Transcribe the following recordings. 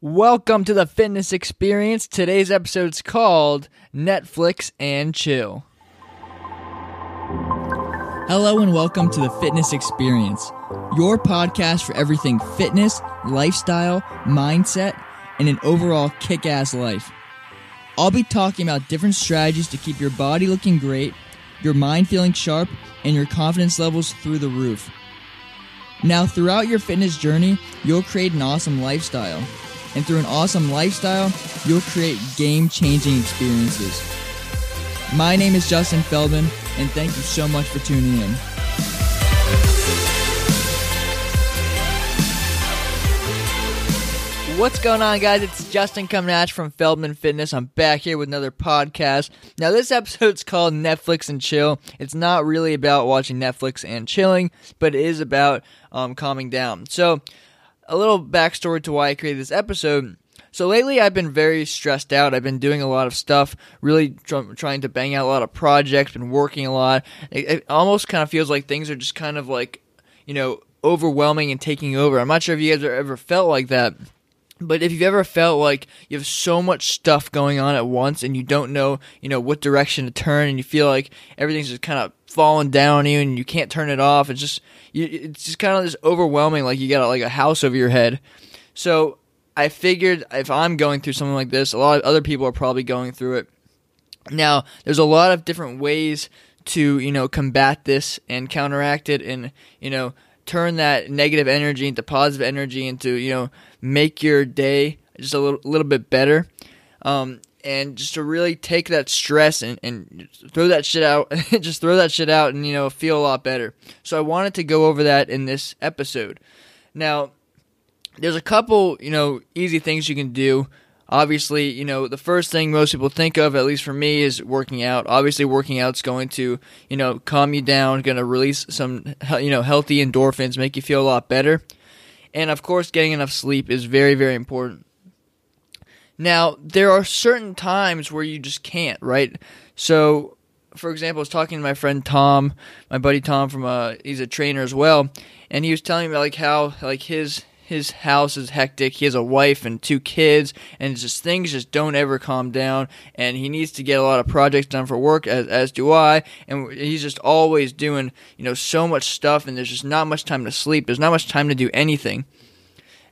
Welcome to the fitness experience. Today's episode is called Netflix and Chill. Hello and welcome to the fitness experience, your podcast for everything fitness, lifestyle, mindset, and an overall kick ass life. I'll be talking about different strategies to keep your body looking great, your mind feeling sharp, and your confidence levels through the roof. Now, throughout your fitness journey, you'll create an awesome lifestyle and through an awesome lifestyle, you'll create game changing experiences. My name is Justin Feldman, and thank you so much for tuning in. What's going on, guys? It's Justin coming at you from Feldman Fitness. I'm back here with another podcast. Now, this episode's called Netflix and Chill. It's not really about watching Netflix and chilling, but it is about um, calming down. So, a little backstory to why I created this episode. So lately, I've been very stressed out. I've been doing a lot of stuff, really tr- trying to bang out a lot of projects, been working a lot. It, it almost kind of feels like things are just kind of like, you know, overwhelming and taking over. I'm not sure if you guys have ever felt like that. But if you've ever felt like you have so much stuff going on at once and you don't know, you know, what direction to turn and you feel like everything's just kind of falling down on you and you can't turn it off, it's just you, it's just kind of this overwhelming like you got like a house over your head. So I figured if I'm going through something like this, a lot of other people are probably going through it. Now, there's a lot of different ways to, you know, combat this and counteract it and, you know, turn that negative energy into positive energy and to you know make your day just a little, little bit better um, and just to really take that stress and, and throw that shit out just throw that shit out and you know feel a lot better so i wanted to go over that in this episode now there's a couple you know easy things you can do obviously, you know, the first thing most people think of, at least for me, is working out. Obviously, working out's going to, you know, calm you down, going to release some, you know, healthy endorphins, make you feel a lot better. And of course, getting enough sleep is very, very important. Now, there are certain times where you just can't, right? So, for example, I was talking to my friend Tom, my buddy Tom from uh he's a trainer as well, and he was telling me like how like his his house is hectic. He has a wife and two kids, and just things just don't ever calm down. And he needs to get a lot of projects done for work, as as do I. And he's just always doing you know so much stuff, and there's just not much time to sleep. There's not much time to do anything.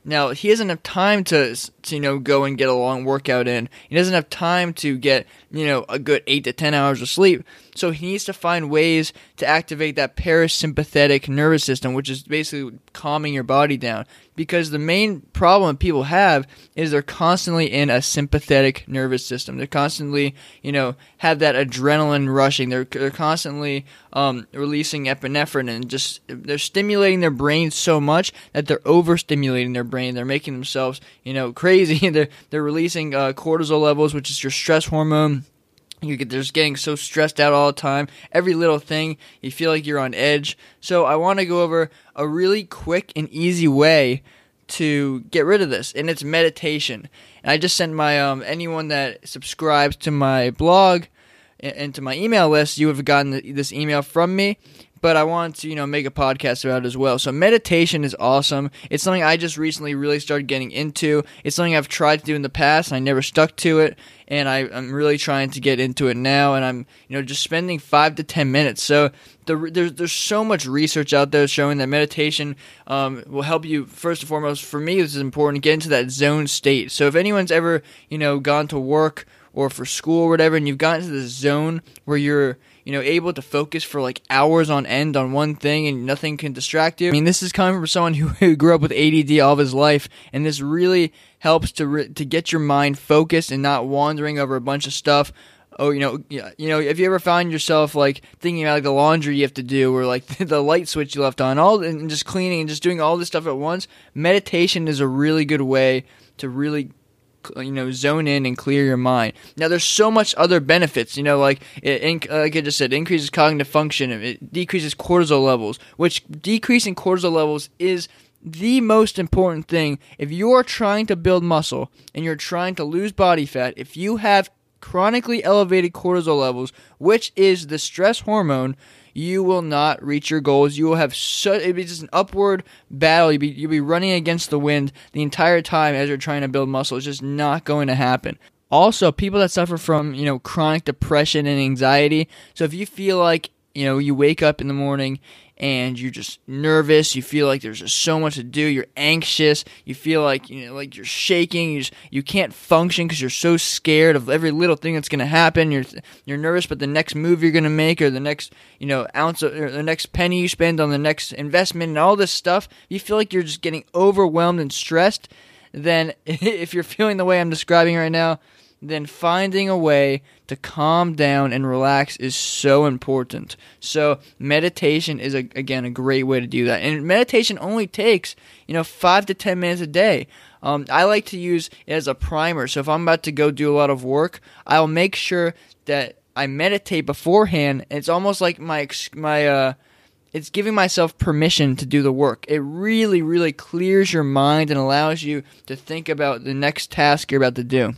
Now he doesn't have time to, to, you know go and get a long workout in. He doesn't have time to get you know a good eight to ten hours of sleep. So he needs to find ways to activate that parasympathetic nervous system, which is basically calming your body down. Because the main problem people have is they're constantly in a sympathetic nervous system. They're constantly, you know, have that adrenaline rushing. They're they're constantly um, releasing epinephrine and just they're stimulating their brain so much that they're overstimulating their brain. They're making themselves, you know, crazy. they're they're releasing uh, cortisol levels, which is your stress hormone you get just getting so stressed out all the time. Every little thing, you feel like you're on edge. So I want to go over a really quick and easy way to get rid of this, and it's meditation. And I just sent my um, anyone that subscribes to my blog and to my email list, you have gotten this email from me but I want to, you know, make a podcast about it as well. So meditation is awesome. It's something I just recently really started getting into. It's something I've tried to do in the past, and I never stuck to it. And I, am really trying to get into it now, and I'm, you know, just spending five to ten minutes. So the, there's there's so much research out there showing that meditation um, will help you. First and foremost, for me, this is important. Get into that zone state. So if anyone's ever, you know, gone to work or for school or whatever, and you've gotten to this zone where you're you know, able to focus for like hours on end on one thing and nothing can distract you. I mean, this is coming from someone who, who grew up with ADD all of his life, and this really helps to re- to get your mind focused and not wandering over a bunch of stuff. Oh, you know, you know, if you ever found yourself like thinking about like the laundry you have to do, or like the light switch you left on, all and just cleaning and just doing all this stuff at once, meditation is a really good way to really you know zone in and clear your mind. Now there's so much other benefits, you know, like it, inc- like I just said, increases cognitive function, it decreases cortisol levels, which decreasing cortisol levels is the most important thing. If you are trying to build muscle and you're trying to lose body fat, if you have chronically elevated cortisol levels, which is the stress hormone, you will not reach your goals. You will have such it'll be just an upward battle. You'll be you'll be running against the wind the entire time as you're trying to build muscle. It's just not going to happen. Also, people that suffer from, you know, chronic depression and anxiety. So if you feel like, you know, you wake up in the morning and you're just nervous, you feel like there's just so much to do, you're anxious, you feel like, you know, like you're shaking, you just, you can't function cuz you're so scared of every little thing that's going to happen. You're you're nervous but the next move you're going to make or the next, you know, ounce of, or the next penny you spend on the next investment and all this stuff, you feel like you're just getting overwhelmed and stressed, then if you're feeling the way I'm describing right now, then finding a way to calm down and relax is so important. So meditation is a, again a great way to do that. And meditation only takes you know five to ten minutes a day. Um, I like to use it as a primer. So if I'm about to go do a lot of work, I'll make sure that I meditate beforehand. It's almost like my my uh, it's giving myself permission to do the work. It really, really clears your mind and allows you to think about the next task you're about to do.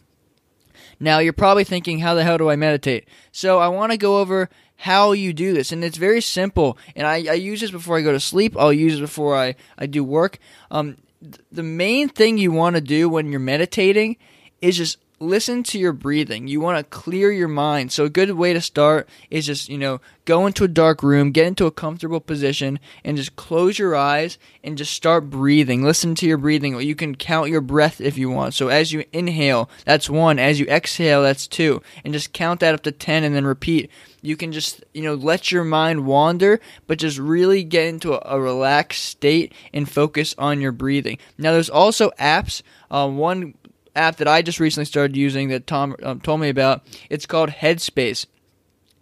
Now, you're probably thinking, how the hell do I meditate? So, I want to go over how you do this. And it's very simple. And I, I, use this before I go to sleep, I'll use it before I, I do work. Um, th- the main thing you want to do when you're meditating is just listen to your breathing. You want to clear your mind. So a good way to start is just, you know, go into a dark room, get into a comfortable position and just close your eyes and just start breathing. Listen to your breathing. You can count your breath if you want. So as you inhale, that's 1. As you exhale, that's 2. And just count that up to 10 and then repeat. You can just, you know, let your mind wander, but just really get into a, a relaxed state and focus on your breathing. Now there's also apps. Uh, one app that I just recently started using that Tom um, told me about. It's called Headspace.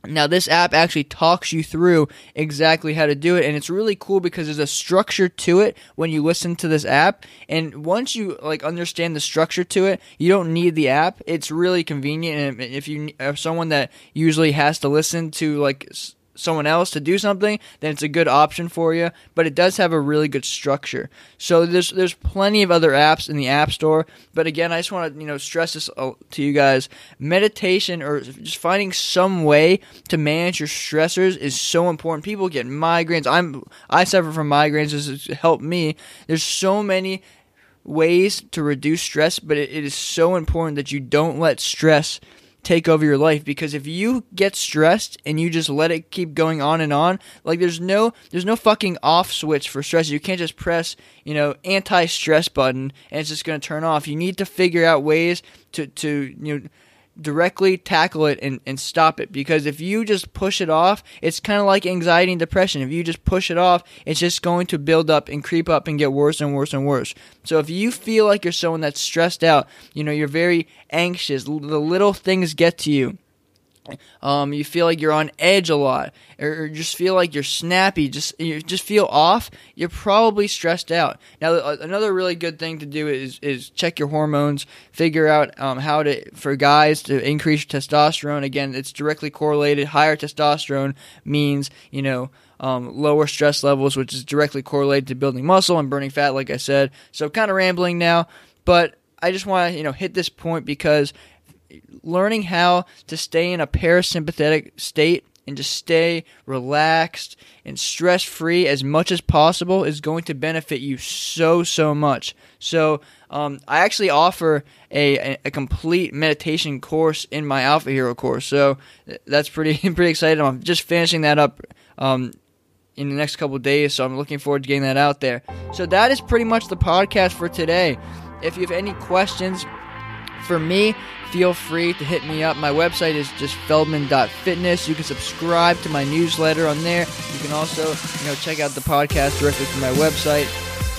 Now, this app actually talks you through exactly how to do it, and it's really cool because there's a structure to it when you listen to this app. And once you like understand the structure to it, you don't need the app. It's really convenient, and if you are someone that usually has to listen to like someone else to do something, then it's a good option for you. But it does have a really good structure. So there's there's plenty of other apps in the App Store. But again, I just want to you know stress this to you guys: meditation or just finding some way to manage your stressors is so important. People get migraines. I'm I suffer from migraines. This has helped me. There's so many ways to reduce stress, but it, it is so important that you don't let stress take over your life because if you get stressed and you just let it keep going on and on like there's no there's no fucking off switch for stress. You can't just press you know anti-stress button and it's just going to turn off. You need to figure out ways to to you know directly tackle it and, and stop it. Because if you just push it off it's kind of like anxiety and depression. If you just push it off it's just going to build up and creep up and get worse and worse and worse. So if you feel like you're someone that's stressed out you know you're very anxious the little things get to you um, you feel like you're on edge a lot, or, just feel like you're snappy, just you just feel off. You're probably stressed out. Now, another really good thing to do is is check your hormones, figure out um, how to for guys to increase testosterone. Again, it's directly correlated. Higher testosterone means you know. Um, lower stress levels, which is directly correlated to building muscle and burning fat, like I said. So, kind of rambling now, but I just want to you know hit this point because learning how to stay in a parasympathetic state and to stay relaxed and stress free as much as possible is going to benefit you so so much. So um, I actually offer a, a complete meditation course in my Alpha Hero course. So that's pretty pretty exciting. I'm just finishing that up. Um, in the next couple days, so I'm looking forward to getting that out there. So that is pretty much the podcast for today. If you have any questions for me, feel free to hit me up. My website is just feldman.fitness. You can subscribe to my newsletter on there. You can also, you know, check out the podcast directly from my website.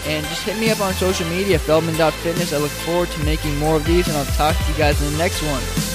And just hit me up on social media, feldman.fitness. I look forward to making more of these, and I'll talk to you guys in the next one.